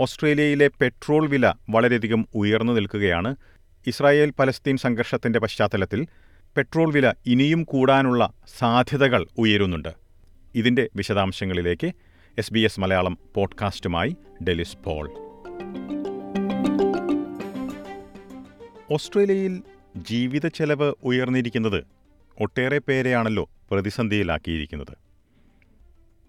ഓസ്ട്രേലിയയിലെ പെട്രോൾ വില വളരെയധികം ഉയർന്നു നിൽക്കുകയാണ്. ഇസ്രായേൽ പലസ്തീൻ സംഘർഷത്തിന്റെ പശ്ചാത്തലത്തിൽ പെട്രോൾ വില ഇനിയും കൂടാനുള്ള സാധ്യതകൾ ഉയരുന്നുണ്ട്. ഇതിന്റെ വിശദാംശങ്ങളിലേക്ക് എസ് ബി എസ് മലയാളം പോഡ്കാസ്റ്റുമായി ഡെലിസ് പോൾ. ഓസ്ട്രേലിയയിൽ ജീവിത ചെലവ് ഉയർന്നിരിക്കുന്നത് ഒട്ടേറെ പേരെയാണല്ലോ പ്രതിസന്ധിയിലാക്കിയിരിക്കുന്നത്.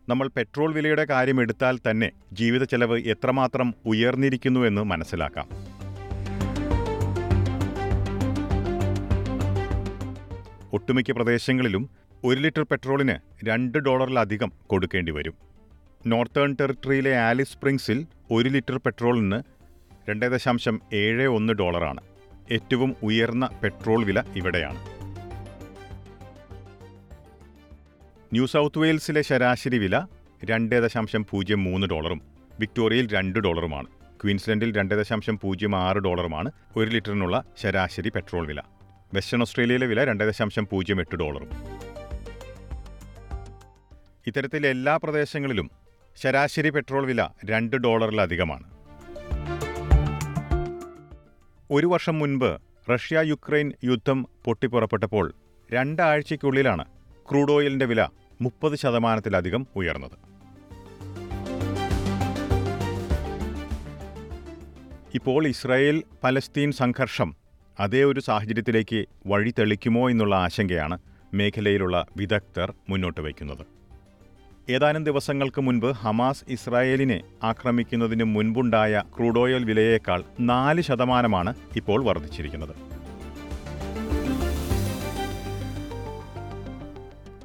നമ്മൾ പെട്രോൾ വിലയുടെ കാര്യം എടുത്താൽ തന്നെ ജീവിത ചെലവ് എത്രമാത്രം ഉയർന്നിരിക്കുന്നുവെന്ന് മനസ്സിലാക്കാം. ഒട്ടുമിക്ക പ്രദേശങ്ങളിലും ഒരു ലിറ്റർ പെട്രോളിന് രണ്ട് ഡോളറിലധികം കൊടുക്കേണ്ടി വരും. നോർത്തേൺ ടെറിട്ടറിയിലെ ആലിസ് സ്പ്രിങ്സിൽ ഒരു ലിറ്റർ പെട്രോളിന് രണ്ട് ദശാംശം ഏഴ് ഒന്ന് ഡോളറാണ്. ഏറ്റവും ഉയർന്ന പെട്രോൾ വില ഇവിടെയാണ്. ന്യൂ സൗത്ത് വെയിൽസിലെ ശരാശരി വില രണ്ട് ദശാംശം പൂജ്യം മൂന്ന് ഡോളറും വിക്ടോറിയയിൽ രണ്ട് ഡോളറുമാണ് ക്വീൻസ്ലൻഡിൽ രണ്ട് ദശാംശം പൂജ്യം ആറ് ഡോളറുമാണ് ഒരു ലിറ്ററിനുള്ള ശരാശരി പെട്രോൾ വില. വെസ്റ്റേൺ ഓസ്ട്രേലിയയിലെ വില രണ്ട് ദശാംശം പൂജ്യം എട്ട് ഡോളറും. ഇത്തരത്തിൽ എല്ലാ പ്രദേശങ്ങളിലും ശരാശരി പെട്രോൾ വില രണ്ട് ഡോളറിലധികമാണ്. ഒരു വർഷം മുൻപ് റഷ്യ യുക്രൈൻ യുദ്ധം പൊട്ടിപ്പുറപ്പെട്ടപ്പോൾ രണ്ടാഴ്ചയ്ക്കുള്ളിലാണ് ക്രൂഡ് ഓയിലിന്റെ വില മുപ്പത് ശതമാനത്തിലധികം ഉയർന്നത്. ഇപ്പോൾ ഇസ്രായേൽ പലസ്തീൻ സംഘർഷം അതേ ഒരു സാഹചര്യത്തിലേക്ക് വഴി തെളിക്കുമോ എന്നുള്ള ആശങ്കയാണ് മേഖലയിലുള്ള വിദഗ്ധർ മുന്നോട്ട് വയ്ക്കുന്നത്. ഏതാനും ദിവസങ്ങൾക്ക് മുൻപ് ഹമാസ് ഇസ്രായേലിനെ ആക്രമിക്കുന്നതിന് മുൻപുണ്ടായ ക്രൂഡ് ഓയിൽ വിലയേക്കാൾ നാല് ശതമാനമാണ് ഇപ്പോൾ വർദ്ധിച്ചിരിക്കുന്നത്.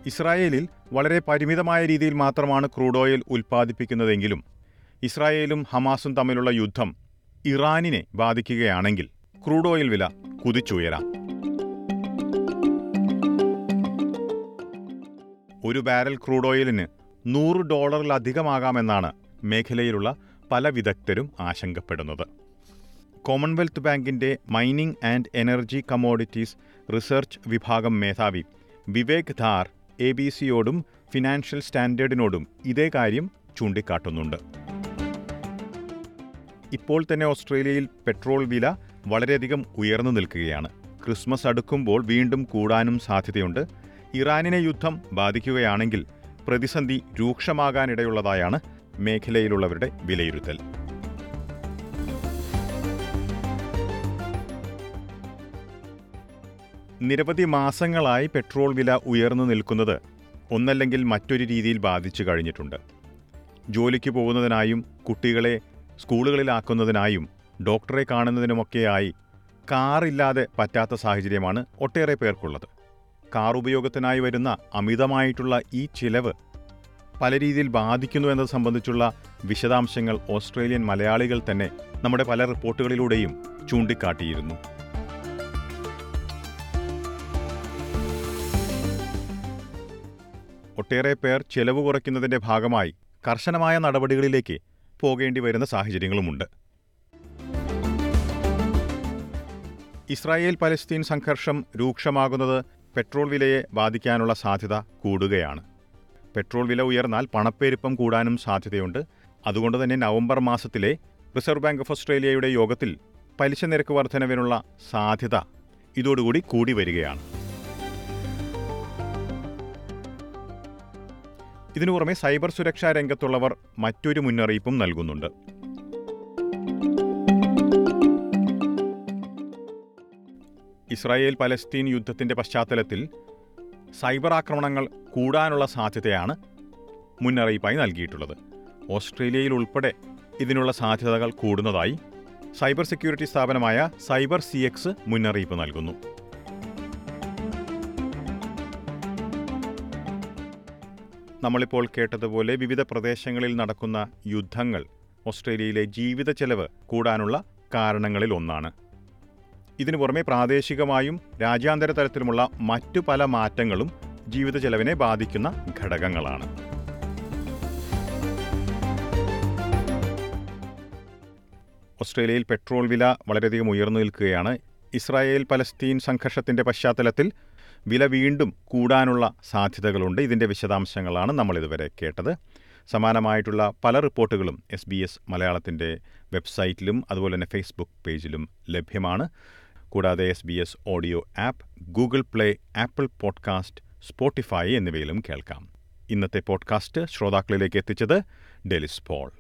ഇസ്രായേലിൽ വളരെ പരിമിതമായ രീതിയിൽ മാത്രമാണ് ക്രൂഡ് ഓയിൽ ഉൽപ്പാദിപ്പിക്കുന്നതെങ്കിലും ഇസ്രായേലും ഹമാസും തമ്മിലുള്ള യുദ്ധം ഇറാനിനെ ബാധിക്കുകയാണെങ്കിൽ ക്രൂഡ് ഓയിൽ വില കുതിച്ചുയരാം. ഒരു ബാരൽ ക്രൂഡ് ഓയിലിന് നൂറ് ഡോളറിലധികമാകാമെന്നാണ് മേഖലയിലുള്ള പല വിദഗ്ധരും ആശങ്കപ്പെടുന്നത്. കോമൺവെൽത്ത് ബാങ്കിന്റെ mining and energy commodities research വിഭാഗം മേധാവി വിവേക് ധാർ എ ബി സിയോടും ഫിനാൻഷ്യൽ സ്റ്റാൻഡേർഡിനോടും ഇതേ കാര്യം ചൂണ്ടിക്കാട്ടുന്നുണ്ട്. ഇപ്പോൾ തന്നെ ഓസ്ട്രേലിയയിൽ പെട്രോൾ വില വളരെയധികം ഉയർന്നു നിൽക്കുകയാണ്. ക്രിസ്മസ് അടുക്കുമ്പോൾ വീണ്ടും കൂടാനും സാധ്യതയുണ്ട്. ഇറാനിനെ യുദ്ധം ബാധിക്കുകയാണെങ്കിൽ പ്രതിസന്ധി രൂക്ഷമാകാനിടയുള്ളതായാണ് മേഖലയിലുള്ളവരുടെ വിലയിരുത്തൽ. നിരവധി മാസങ്ങളായി പെട്രോൾ വില ഉയർന്നു നിൽക്കുന്നത് ഒന്നല്ലെങ്കിൽ മറ്റൊരു രീതിയിൽ ബാധിച്ചു കഴിഞ്ഞിട്ടുണ്ട്. ജോലിക്ക് പോകുന്നതിനായും കുട്ടികളെ സ്കൂളുകളിലാക്കുന്നതിനായും ഡോക്ടറെ കാണുന്നതിനുമൊക്കെയായി കാറില്ലാതെ പറ്റാത്ത സാഹചര്യമാണ് ഒട്ടേറെ പേർക്കുള്ളത്. കാർ ഉപയോഗത്തിനായി വരുന്ന അമിതമായിട്ടുള്ള ഈ ചിലവ് പല രീതിയിൽ ബാധിക്കുന്നു എന്നത് സംബന്ധിച്ചുള്ള വിശദാംശങ്ങൾ ഓസ്ട്രേലിയൻ മലയാളികൾ തന്നെ നമ്മുടെ പല റിപ്പോർട്ടുകളിലൂടെയും ചൂണ്ടിക്കാട്ടിയിരുന്നു. ഒട്ടേറെ പേർ ചെലവ് കുറയ്ക്കുന്നതിന്റെ ഭാഗമായി കർശനമായ നടപടികളിലേക്ക് പോകേണ്ടി വരുന്ന സാഹചര്യങ്ങളുമുണ്ട്. ഇസ്രായേൽ പലസ്തീൻ സംഘർഷം രൂക്ഷമാകുന്നത് പെട്രോൾ വിലയെ ബാധിക്കാനുള്ള സാധ്യത കൂടുകയാണ്. പെട്രോൾ വില ഉയർന്നാൽ പണപ്പെരുപ്പം കൂടാനും സാധ്യതയുണ്ട്. അതുകൊണ്ട് തന്നെ നവംബർ മാസത്തിലെ റിസർവ് ബാങ്ക് ഓഫ് ഓസ്ട്രേലിയയുടെ യോഗത്തിൽ പലിശ നിരക്ക് വർധനവിനുള്ള സാധ്യത ഇതോടുകൂടി കൂടി വരികയാണ്. ഇതിനു പുറമെ സൈബർ സുരക്ഷാ രംഗത്തുള്ളവർ മറ്റൊരു മുന്നറിയിപ്പും നൽകുന്നുണ്ട്. ഇസ്രായേൽ പലസ്തീൻ യുദ്ധത്തിന്റെ പശ്ചാത്തലത്തിൽ സൈബർ ആക്രമണങ്ങൾ കൂടാനുള്ള സാധ്യതയാണ് മുന്നറിയിപ്പായി നൽകിയിട്ടുള്ളത്. ഓസ്ട്രേലിയയിൽ ഉൾപ്പെടെ ഇതിനുള്ള സാധ്യതകൾ കൂടുന്നതായി സൈബർ സെക്യൂരിറ്റി സ്ഥാപനമായ സൈബർ സി മുന്നറിയിപ്പ് നൽകുന്നു. നമ്മളിപ്പോൾ കേട്ടതുപോലെ വിവിധ പ്രദേശങ്ങളിൽ നടക്കുന്ന യുദ്ധങ്ങൾ ഓസ്ട്രേലിയയിലെ ജീവിത ചെലവ് കൂടാനുള്ള കാരണങ്ങളിൽ ഒന്നാണ്. ഇതിനു പുറമെ പ്രാദേശികമായും രാജ്യാന്തര തലത്തിലുമുള്ള മറ്റു പല മാറ്റങ്ങളും ജീവിത ചെലവിനെ ബാധിക്കുന്ന ഘടകങ്ങളാണ്. ഓസ്ട്രേലിയയിൽ പെട്രോൾ വില വളരെയധികം ഉയർന്നു നിൽക്കുകയാണ്. ഇസ്രായേൽ പലസ്തീൻ സംഘർഷത്തിന്റെ പശ്ചാത്തലത്തിൽ വില വീണ്ടും കൂടാനുള്ള സാധ്യതകളുണ്ട്. ഇതിന്റെ വിശദാംശങ്ങളാണ് നമ്മൾ ഇതുവരെ കേട്ടത്. സമാനമായിട്ടുള്ള പല റിപ്പോർട്ടുകളും എസ് ബി എസ് മലയാളത്തിന്റെ വെബ്സൈറ്റിലും അതുപോലെ തന്നെ ഫേസ്ബുക്ക് പേജിലും ലഭ്യമാണ്. കൂടാതെ S B S audio app Google play Apple podcast Spotify എന്നിവയിലും കേൾക്കാം. ഇന്നത്തെ പോഡ്കാസ്റ്റ് ശ്രോതാക്കളിലേക്ക് എത്തിച്ചത് ഡെലിസ് പോൾ.